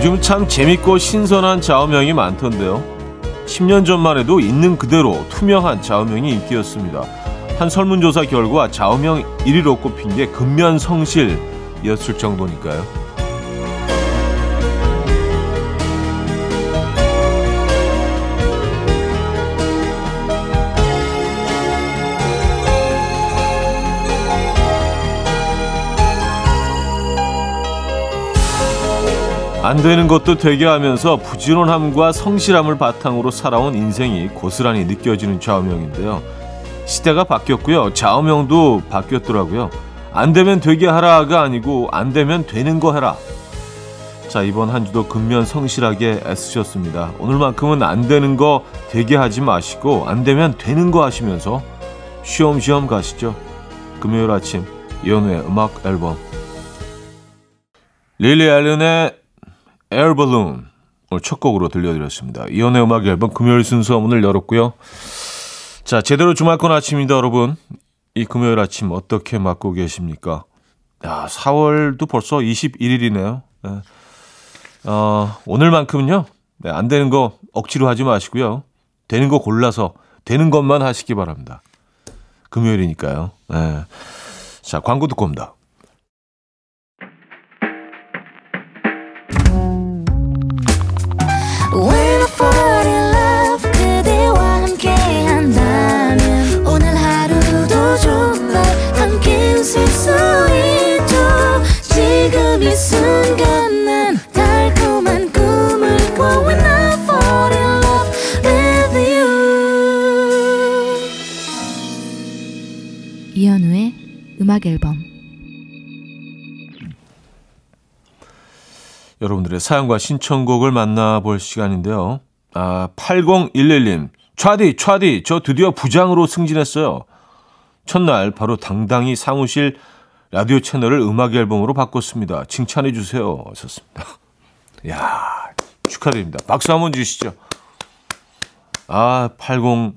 요즘 참 재밌고 신선한 좌우명이 많던데요. 10년 전만 해도 있는 그대로 투명한 좌우명이 인기였습니다. 한 설문조사 결과 좌우명 1위로 꼽힌 게 근면성실이었을 정도니까요. 안 되는 것도 되게 하면서 부지런함과 성실함을 바탕으로 살아온 인생이 고스란히 느껴지는 좌우명인데요. 시대가 바뀌었고요. 좌우명도 바뀌었더라고요. 안 되면 되게 하라가 아니고 안 되면 되는 거 해라. 자, 이번 한 주도 근면 성실하게 애쓰셨습니다. 오늘만큼은 안 되는 거 되게 하지 마시고 안 되면 되는 거 하시면서 쉬엄쉬엄 가시죠. 금요일 아침 이연우의 음악 앨범 릴리 앨런의 에어balloon 오늘 첫 곡으로 들려드렸습니다. 이연의 음악 앨범 금요일 순서 문을 열었고요. 자, 제대로 주말권 아침입니다, 여러분. 이 금요일 아침 어떻게 맞고 계십니까? 야, 4월도 벌써 21일이네요. 네. 어, 오늘만큼은요, 네, 안 되는 거 억지로 하지 마시고요. 되는 거 골라서 되는 것만 하시기 바랍니다. 금요일이니까요. 네. 자, 광고 듣고 옵니다. 음악 앨범 여러분들의 사연과 신청곡을 만나볼 시간인데요. 아, 8011님. 차디, 차디, 저 드디어 부장으로 승진했어요. 첫날 바로 당당히 사무실 라디오 채널을 음악 앨범으로 바꿨습니다. 칭찬해 주세요. 하셨습니다. 야 축하드립니다. 박수 한번 주시죠. 아, 80,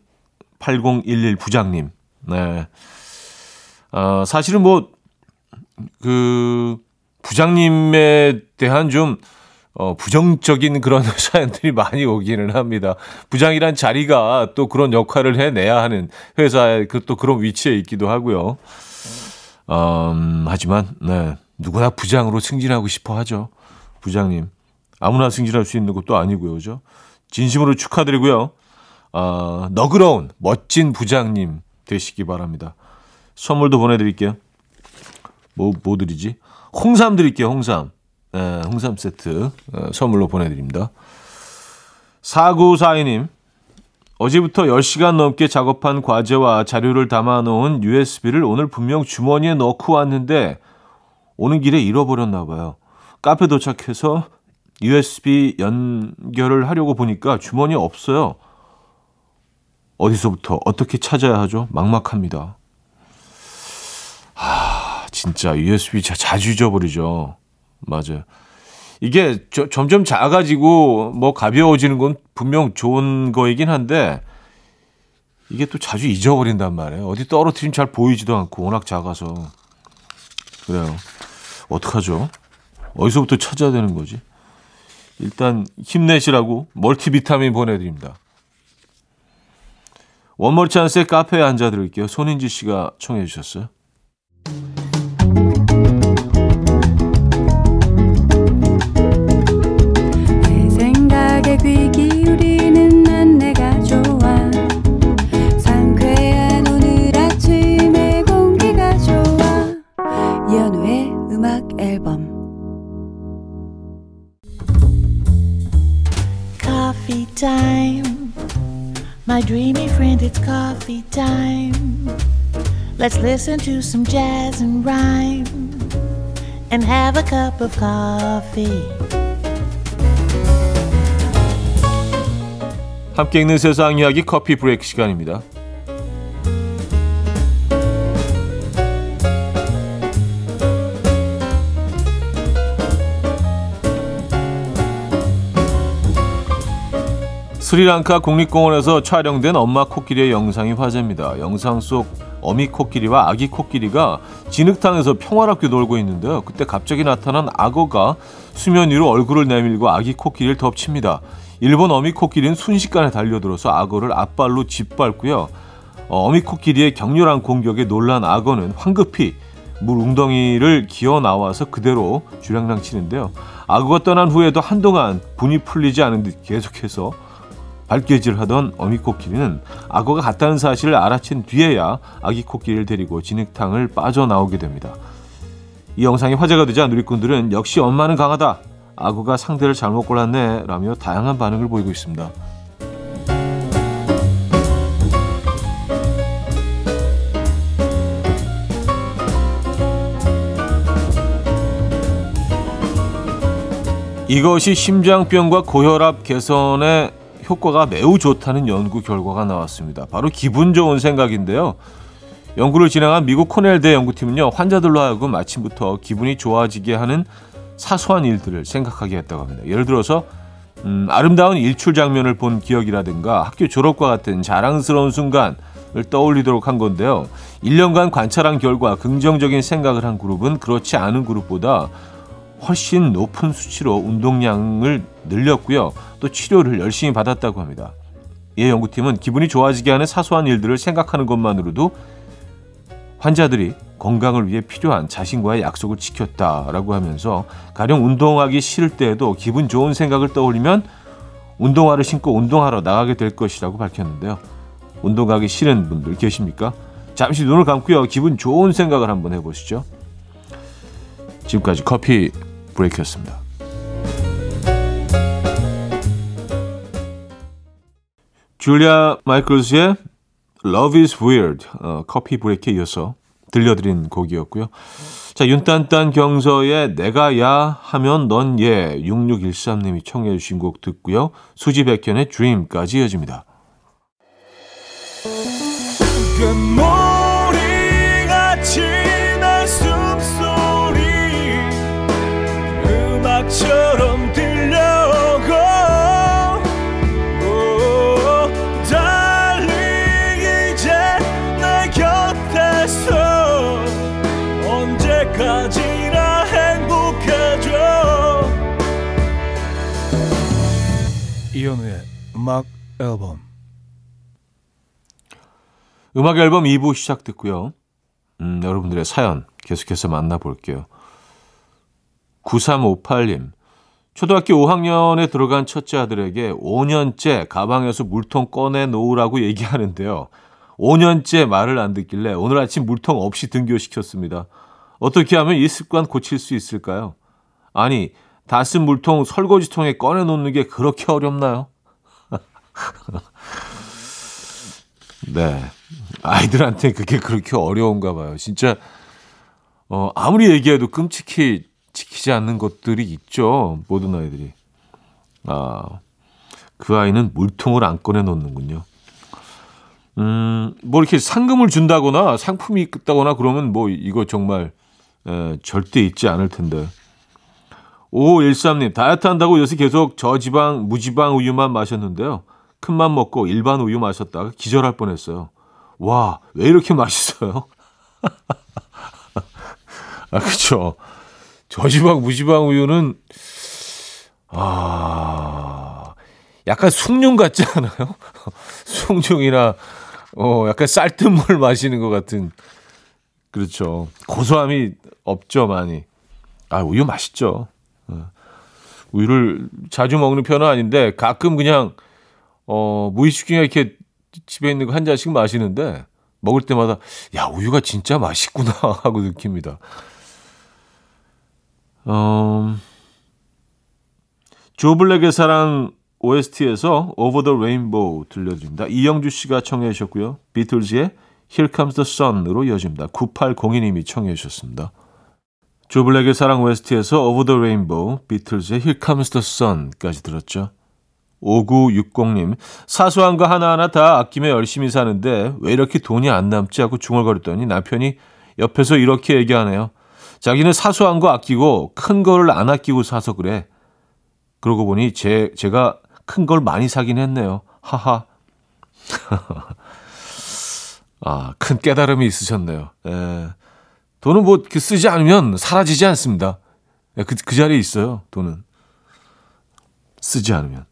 8011 부장님. 네. 어, 사실은 뭐, 그, 부장님에 대한 좀, 어, 부정적인 그런 사연들이 많이 오기는 합니다. 부장이란 자리가 또 그런 역할을 해내야 하는 회사의 그 또 그런 위치에 있기도 하고요. 음, 하지만, 네. 누구나 부장으로 승진하고 싶어 하죠. 부장님. 아무나 승진할 수 있는 것도 아니고요. 그죠? 진심으로 축하드리고요. 어, 너그러운, 멋진 부장님 되시기 바랍니다. 선물도 보내드릴게요. 뭐, 뭐 드리지? 홍삼 드릴게요, 홍삼. 네, 홍삼 세트 어, 선물로 보내드립니다. 4942님, 어제부터 10시간 넘게 작업한 과제와 자료를 담아놓은 USB를 오늘 분명 주머니에 넣고 왔는데 오는 길에 잃어버렸나 봐요. 카페 도착해서 USB 연결을 하려고 보니까 주머니에 없어요. 어디서부터 어떻게 찾아야 하죠? 막막합니다. 아, 진짜 USB 자주 잊어버리죠. 맞아요. 이게 저, 점점 작아지고 뭐 가벼워지는 건 분명 좋은 거이긴 한데 이게 또 자주 잊어버린단 말이에요. 어디 떨어뜨리면 잘 보이지도 않고 워낙 작아서 그래요. 어떡하죠? 어디서부터 찾아야 되는 거지? 일단 힘내시라고 멀티비타민 보내드립니다. 원몰 찬스의 카페에 앉아드릴게요. 손인지 씨가 청해 주셨어요. Coffee time. My dreamy friend it's coffee time. Let's listen to some jazz and rhyme and have a cup of coffee. 함께 읽는 세상 이야기 커피 브레이크 시간입니다. 스리랑카 국립공원에서 촬영된 엄마 코끼리의 영상이 화제입니다. 영상 속 어미 코끼리와 아기 코끼리가 진흙탕에서 평화롭게 놀고 있는데요. 그때 갑자기 나타난 악어가 수면 위로 얼굴을 내밀고 아기 코끼리를 덮칩니다. 일본 어미 코끼리는 순식간에 달려들어서 악어를 앞발로 짓밟고요. 어, 어미 코끼리의 격렬한 공격에 놀란 악어는 황급히 물 웅덩이를 기어 나와서 그대로 주량랑 치는데요. 악어가 떠난 후에도 한동안 분이 풀리지 않은 듯 계속해서 발길질하던 어미 코끼리는 악어가 갔다는 사실을 알아챈 뒤에야 아기 코끼리를 데리고 진흙탕을 빠져나오게 됩니다. 이 영상이 화제가 되자 누리꾼들은 역시 엄마는 강하다. 악어가 상대를 잘못 골랐네 라며 다양한 반응을 보이고 있습니다. 이것이 심장병과 고혈압 개선에 효과가 매우 좋다는 연구 결과가 나왔습니다. 바로 기분 좋은 생각인데요. 연구를 진행한 미국 코넬대 연구팀은요, 환자들로 하여금 아침부터 기분이 좋아지게 하는 사소한 일들을 생각하게 했다고 합니다. 예를 들어서, 음, 아름다운 일출 장면을 본 기억이라든가 학교 졸업과 같은 자랑스러운 순간을 떠올리도록 한 건데요. 1년간 관찰한 결과 긍정적인 생각을 한 그룹은 그렇지 않은 그룹보다 훨씬 높은 수치로 운동량을 늘렸고요. 또 치료를 열심히 받았다고 합니다. 이 연구팀은 기분이 좋아지게 하는 사소한 일들을 생각하는 것만으로도 환자들이 건강을 위해 필요한 자신과의 약속을 지켰다라고 하면서 가령 운동하기 싫을 때에도 기분 좋은 생각을 떠올리면 운동화를 신고 운동하러 나가게 될 것이라고 밝혔는데요. 운동 가기 싫은 분들 계십니까? 잠시 눈을 감고요. 기분 좋은 생각을 한번 해보시죠. 지금까지 커피 브레이크였습니다. 줄리아 마이클스의 Love is Weird 어, 커피 브레이크에 이어서 들려드린 곡이었고요. 자, 윤딴딴 경서의 내가 야 하면 넌 예 6613님이 청해 주신 곡 듣고요. 수지 백현의 Dream까지 이어집니다. 처럼 들려오고 오, 달리 이제 내 곁에서 언제까지나 행복해져 이현우의 음악 앨범 음악 앨범 2부 시작됐고요. 음, 여러분들의 사연 계속해서 만나볼게요. 9358님. 초등학교 5학년에 들어간 첫째 아들에게 5년째 가방에서 물통 꺼내 놓으라고 얘기하는데요. 5년째 말을 안 듣길래 오늘 아침 물통 없이 등교시켰습니다. 어떻게 하면 이 습관 고칠 수 있을까요? 아니, 다 쓴 물통 설거지통에 꺼내 놓는 게 그렇게 어렵나요? 네. 아이들한테 그게 그렇게 어려운가 봐요. 진짜, 어, 아무리 얘기해도 끔찍히 지키지 않는 것들이 있죠. 모든 아이들이. 아, 그 아이는 물통을 안 꺼내 놓는군요. 음, 뭐 이렇게 상금을 준다거나 상품이 있다거나 그러면 뭐 이거 정말, 에, 절대 있지 않을 텐데. 5513님, 다이어트 한다고 요새 계속 저지방, 무지방 우유만 마셨는데요. 큰맘 먹고 일반 우유 마셨다가 기절할 뻔했어요. 와, 왜 이렇게 맛있어요? 아, 그쵸. 저지방, 무지방 우유는, 아, 약간 숭늉 같지 않아요? 숭늉이나, 어, 약간 쌀뜨물 마시는 것 같은. 그렇죠. 고소함이 없죠, 많이. 아, 우유 맛있죠. 어. 우유를 자주 먹는 편은 아닌데, 가끔 그냥, 어, 무의식 중에 이렇게 집에 있는 거 한 잔씩 마시는데 먹을 때마다 야 우유가 진짜 맛있구나 하고 느낍니다. 음, 조블랙의 사랑 OST에서 Over the Rainbow 들려드립니다. 이영주 씨가 청해 주셨고요. 비틀즈의 Here Comes the Sun으로 이어집니다. 9802님이 청해 주셨습니다. 조블랙의 사랑 OST에서 Over the Rainbow, 비틀즈의 Here Comes the Sun까지 들었죠. 5960님, 사소한 거 하나하나 다 아끼며 열심히 사는데 왜 이렇게 돈이 안 남지 하고 중얼거렸더니 남편이 옆에서 이렇게 얘기하네요. 자기는 사소한 거 아끼고 큰 거를 안 아끼고 사서 그래. 그러고 보니 제, 제가 큰 걸 많이 사긴 했네요. 하하. 아, 큰 깨달음이 있으셨네요. 예. 돈은 뭐그 쓰지 않으면 사라지지 않습니다. 예, 그, 그 자리에 있어요. 돈은. 쓰지 않으면.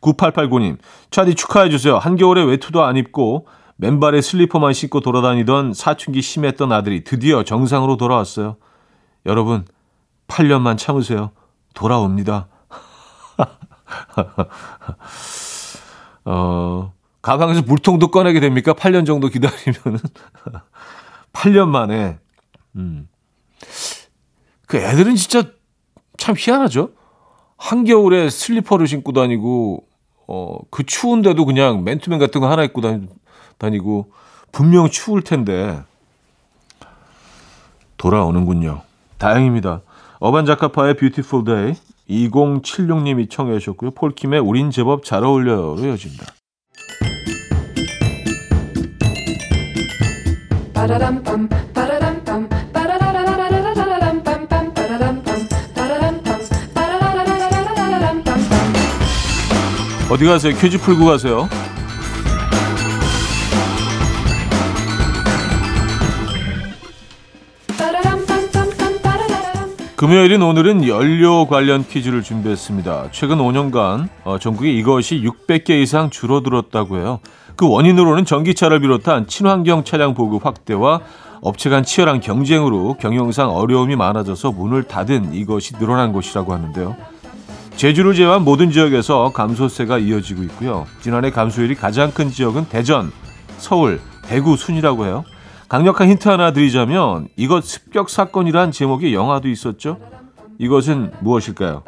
9889님, 차디 축하해주세요. 한겨울에 외투도 안 입고 맨발에 슬리퍼만 신고 돌아다니던 사춘기 심했던 아들이 드디어 정상으로 돌아왔어요. 여러분, 8년만 참으세요. 돌아옵니다. 어, 가방에서 물통도 꺼내게 됩니까? 8년 정도 기다리면은. 8년 만에. 음. 그 애들은 진짜 참 희한하죠? 한겨울에 슬리퍼를 신고 다니고, 어, 그 추운데도 그냥 맨투맨 같은 거 하나 입고 다니, 다니고, 분명 추울 텐데, 돌아오는군요. 다행입니다. 어반자카파의 Beautiful Day 2076님이 청해 주셨고요. 폴킴의 우린 제법 잘 어울려요. 이어집니다. 어디 가세요? 퀴즈 풀고 가세요. 금요일인 오늘은 연료 관련 퀴즈를 준비했습니다. 최근 5년간 어, 전국에 이것이 600개 이상 줄어들었다고 해요. 그 원인으로는 전기차를 비롯한 친환경 차량 보급 확대와 업체 간 치열한 경쟁으로 경영상 어려움이 많아져서 문을 닫은 이것이 늘어난 것이라고 하는데요. 제주를 제외한 모든 지역에서 감소세가 이어지고 있고요. 지난해 감소율이 가장 큰 지역은 대전, 서울, 대구 순이라고 해요. 강력한 힌트 하나 드리자면 이것 습격 사건이란 제목의 영화도 있었죠. 이것은 무엇일까요?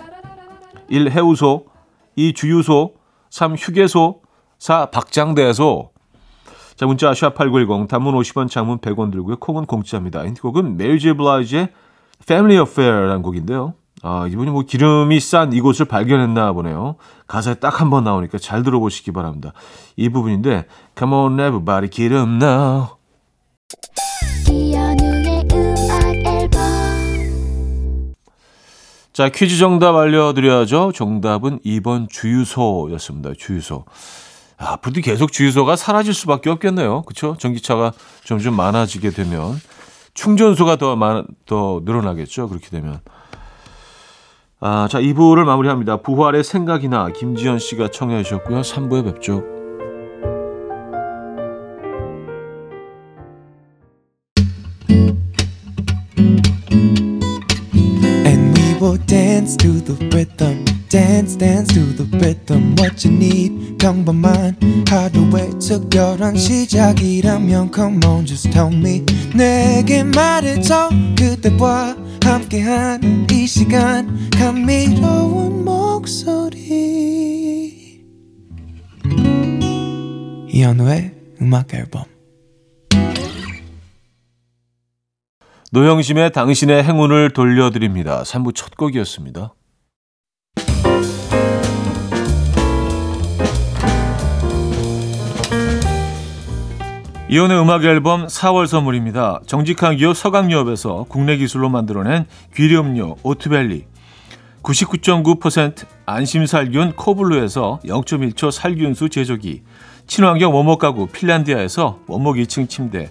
1. 해우소 2. 주유소 3. 휴게소 4. 박장대소 자 문자 샵8910 단문 50원 장문 100원 들고요. 콩은 공짜입니다. 힌트곡은 메리 제이 블라이즈의 Family Affair라는 곡인데요. 아, 이분이 뭐 기름이 싼 이곳을 발견했나 보네요. 가사에 딱 한 번 나오니까 잘 들어보시기 바랍니다. 이 부분인데 Come on everybody 기름 now 자, 퀴즈 정답 알려드려야죠. 정답은 2번 주유소였습니다. 주유소. 아, 앞으로도 계속 주유소가 사라질 수밖에 없겠네요. 그렇죠? 전기차가 점점 많아지게 되면 충전소가 더 많, 더 늘어나겠죠. 그렇게 되면. 아, 자, 2부를 마무리합니다. 부활의 생각이나 김지현 씨가 청해 주셨고요. 3부에 뵙죠. Dance to the rhythm. Dance, dance to the rhythm. What you need, 평범한 하루의 특별한 시작이라면 Come on, just tell me. 내게 말해줘. 그대와 함께한 이 시간. 감미로운 목소리. 이현우의 음악 앨범. 노영심의 당신의 행운을 돌려드립니다. 3부 첫 곡이었습니다. 이현우의 음악 앨범 4월 선물입니다. 정직한 기업 서강유업에서 국내 기술로 만들어낸 귀리음료 오트벨리 99.9% 안심살균 코블루에서 0.1초 살균수 제조기 친환경 원목 가구 핀란디아에서 원목 2층 침대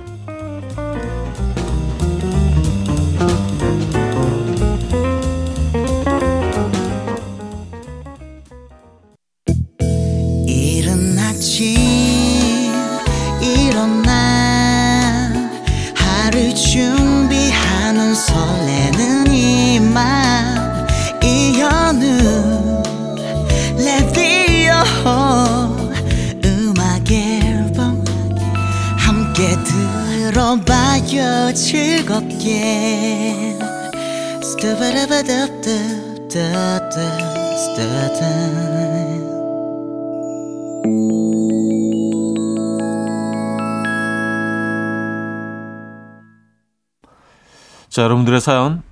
자, 여러분들의 사연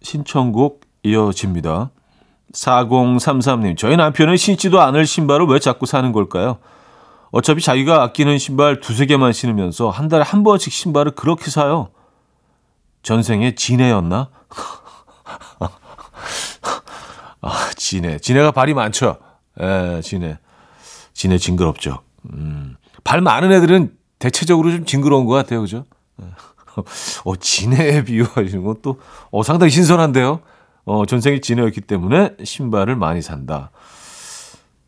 신청곡 이어집니다. 4033님, 저희 남편은 신지도 않을 신발을 왜 자꾸 사는 걸까요? 어차피 자기가 아끼는 신발 두세 개만 신으면서 한 달에 한 번씩 신발을 그렇게 사요. 전생에 지네였나? 아, 지네. 지네가 발이 많죠. 예, 지네. 지네 징그럽죠. 음, 발 많은 애들은 대체적으로 좀 징그러운 것 같아요. 그죠? 어, 진해에 비유하시는 것도 어, 상당히 신선한데요. 어, 전생이 진해였기 때문에 신발을 많이 산다.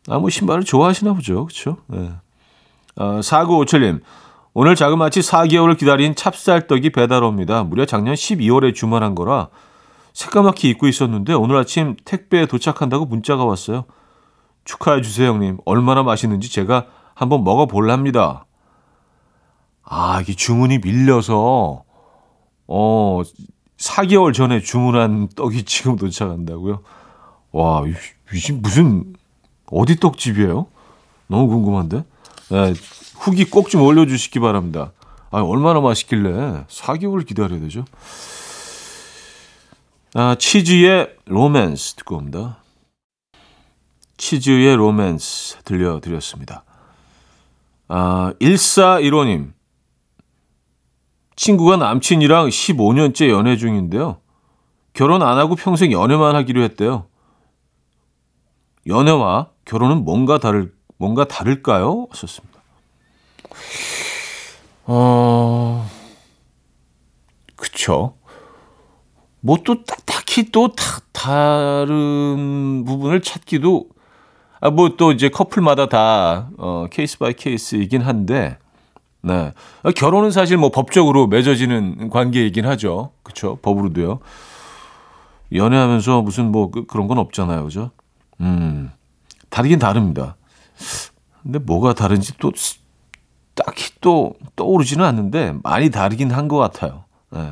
아, 뭐 신발을 좋아하시나 보죠. 그렇죠? 네. 어, 4957님. 오늘 자그마치 4개월을 기다린 찹쌀떡이 배달 옵니다. 무려 작년 12월에 주문한 거라 새까맣게 잊고 있었는데 오늘 아침 택배에 도착한다고 문자가 왔어요. 축하해 주세요, 형님. 얼마나 맛있는지 제가 한번 먹어 볼랍니다. 아, 이게 주문이 밀려서, 어, 4개월 전에 주문한 떡이 지금 도착한다고요? 와, 이, 이 무슨, 어디 떡집이에요? 너무 궁금한데? 네, 후기 꼭 좀 올려 주시기 바랍니다. 아, 얼마나 맛있길래 4개월 기다려야 되죠? 아, 치즈의 로맨스 듣고 옵니다. 치즈의 로맨스 들려드렸습니다. 아, 1415님. 친구가 남친이랑 15년째 연애 중인데요. 결혼 안 하고 평생 연애만 하기로 했대요. 연애와 결혼은 뭔가 다를 뭔가 다를까요? 썼습니다. 어, 그쵸. 뭐 또 딱히 또 다, 다른 부분을 찾기도 아, 뭐 또 이제 커플마다 다 어, case by case이긴 한데 네. 결혼은 사실 뭐 법적으로 맺어지는 관계이긴 하죠. 그렇죠? 법으로도요. 연애하면서 무슨 뭐 그, 그런 건 없잖아요. 그죠? 음. 다르긴 다릅니다. 근데 뭐가 다른지 또 딱히 또 떠오르지는 않는데 많이 다르긴 한 것 같아요. 네.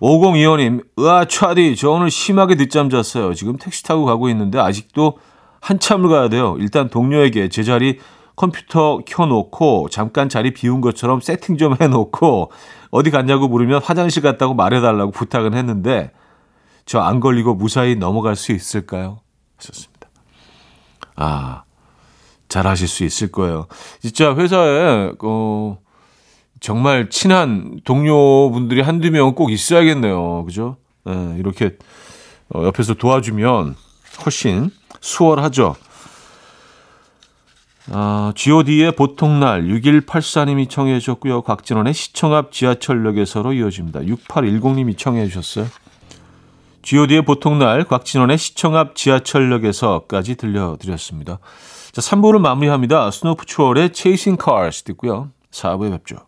5025님, 으아, 차디, 저 오늘 심하게 늦잠 잤어요. 지금 택시 타고 가고 있는데 아직도 한참을 가야 돼요. 일단 동료에게 제 자리 컴퓨터 켜놓고 잠깐 자리 비운 것처럼 세팅 좀 해놓고 어디 갔냐고 물으면 화장실 갔다고 말해달라고 부탁은 했는데 저 안 걸리고 무사히 넘어갈 수 있을까요? 하셨습니다. 아, 잘 하실 수 있을 거예요. 진짜 회사에, 어, 정말 친한 동료분들이 한두 명 꼭 있어야겠네요. 그죠? 네, 이렇게 어, 옆에서 도와주면 훨씬 수월하죠. 아, god의 보통날 6184님이 청해 주셨고요. 곽진원의 시청 앞 지하철역에서로 이어집니다. 6810님이 청해 주셨어요. god의 보통날 곽진원의 시청 앞 지하철역에서까지 들려드렸습니다. 자, 3부를 마무리합니다. 스노프추얼의 Chasing Cars 듣고요. 4부에 뵙죠.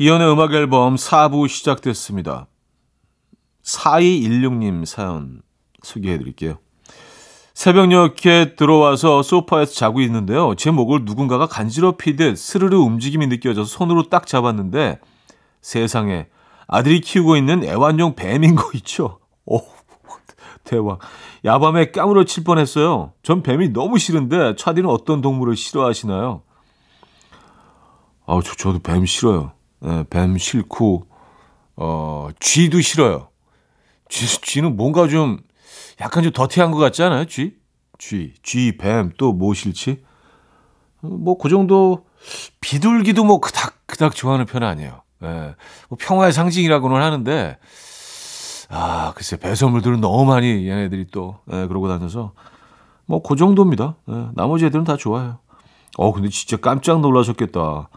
이연의 음악 앨범 4부 시작됐습니다. 4216님 사연 소개해 드릴게요. 새벽녘에 들어와서 소파에서 자고 있는데요. 제 목을 누군가가 간지럽히듯 스르르 움직임이 느껴져서 손으로 딱 잡았는데 세상에 아들이 키우고 있는 애완용 뱀인 거 있죠. 오, 대박. 야밤에 까무러칠 뻔했어요. 전 뱀이 너무 싫은데 차디는 어떤 동물을 싫어하시나요? 아, 저, 저도 뱀 싫어요. 네, 뱀 싫고 어 쥐도 싫어요. 쥐, 쥐는 뭔가 좀 약간 좀 더티한 것 같지 않아요? 쥐, 쥐, 쥐, 뱀 또 뭐 싫지? 뭐 그 정도 비둘기도 뭐 그닥 그닥 좋아하는 편은 아니에요. 예, 뭐 평화의 상징이라고는 하는데 아 글쎄 배설물들은 너무 많이 얘네들이 또 예, 그러고 다녀서 뭐 그 정도입니다. 예, 나머지 애들은 다 좋아해요. 어 근데 진짜 깜짝 놀라셨겠다. 어,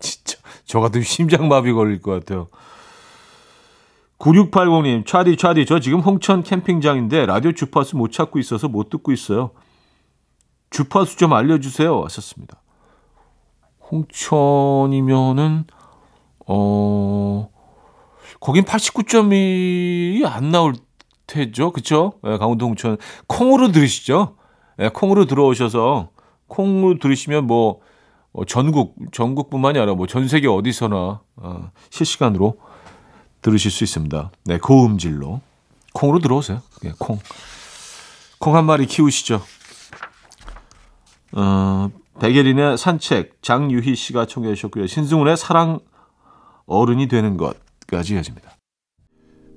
진짜 저 같은 심장마비 걸릴 것 같아요. 9680님, 차디, 차디, 저 지금 홍천 캠핑장인데 라디오 주파수 못 찾고 있어서 못 듣고 있어요. 주파수 좀 알려주세요. 하셨습니다. 홍천이면은, 어, 거긴 89.1이 안 나올 테죠. 그쵸? 예, 강원도 홍천. 콩으로 들으시죠? 예, 콩으로 들어오셔서, 콩으로 들으시면 뭐, 어, 전국, 전국뿐만이 아니라 뭐 전 세계 어디서나, 어, 실시간으로 들으실 수 있습니다. 네, 고음질로. 콩으로 들어오세요. 예, 콩. 콩 한 마리 키우시죠. 어, 백예린의 산책, 장유희 씨가 청해 주셨고요. 신승훈의 사랑 어른이 되는 것까지 이어집니다.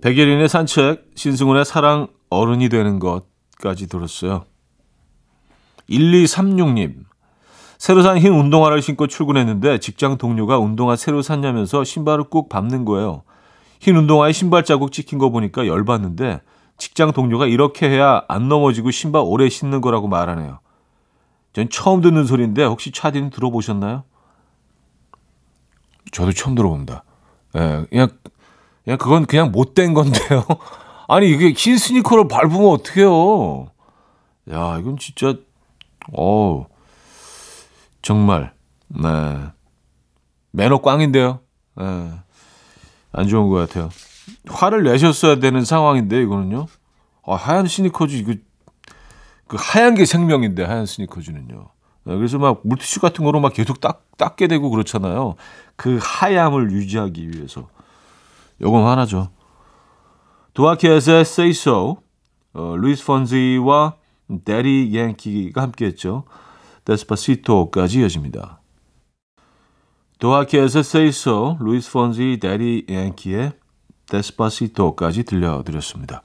백예린의 산책, 신승훈의 사랑 어른이 되는 것까지 들었어요. 1236님. 새로 산 흰 운동화를 신고 출근했는데 직장 동료가 운동화 새로 샀냐면서 신발을 꾹 밟는 거예요. 흰 운동화에 신발 자국 찍힌 거 보니까 열받는데 직장 동료가 이렇게 해야 안 넘어지고 신발 오래 신는 거라고 말하네요. 전 처음 듣는 소리인데 혹시 차디는 들어보셨나요? 저도 처음 들어봅니다. 예, 그냥 그냥 그건 그냥 못된 건데요. 아니 이게 흰 스니커를 밟으면 어떡해요? 야, 이건 진짜 어 정말 네 매너 꽝인데요. 예. 안 좋은 것 같아요. 화를 내셨어야 되는 상황인데 이거는요. 아, 하얀 스니커즈 이거 그 하얀 게 생명인데 하얀 스니커즈는요. 네, 그래서 막 물티슈 같은 거로 막 계속 닦, 닦게 되고 그렇잖아요. 그 하얌을 유지하기 위해서. 요건 하나죠. 도자 캣의 Say So, 어, 루이스 폰시와 대디 양키가 함께했죠. Despacito까지 이어집니다. Say So, 루이스 폰시, 대디 양키의 Despacito까지 들려드렸습니다.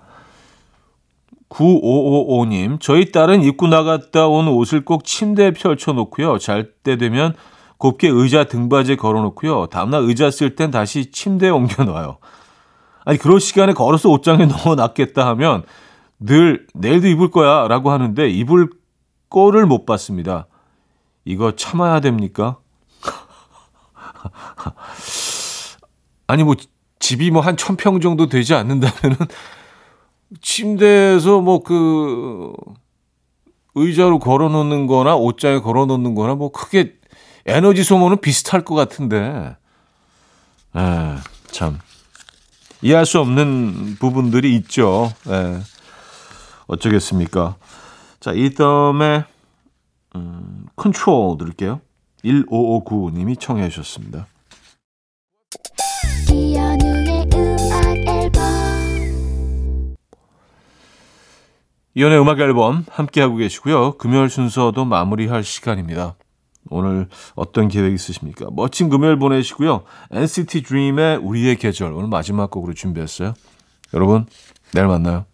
9555님, 저희 딸은 입고 나갔다 온 옷을 꼭 침대에 펼쳐놓고요. 잘 때 되면 곱게 의자 등받이에 걸어놓고요. 다음날 의자 쓸 땐 다시 침대에 옮겨놔요. 아니, 그럴 시간에 걸어서 옷장에 넣어놨겠다 하면 늘 내일도 입을 거야 라고 하는데 입을 꼴을 못 봤습니다. 이거 참아야 됩니까? 아니, 뭐, 집이 뭐 한 천 평 정도 되지 않는다면은 침대에서 뭐 그 의자로 걸어 놓는 거나 옷장에 걸어 놓는 거나 뭐 크게 에너지 소모는 비슷할 것 같은데. 에, 참. 이해할 수 없는 부분들이 있죠. 에, 어쩌겠습니까. 자, 이덤의 음, 컨트롤 들을게요. 1559님이 청해 주셨습니다. 이연의 음악 앨범 함께하고 계시고요. 금요일 순서도 마무리할 시간입니다. 오늘 어떤 계획 있으십니까? 멋진 금요일 보내시고요. NCT DREAM의 우리의 계절 오늘 마지막 곡으로 준비했어요. 여러분 내일 만나요.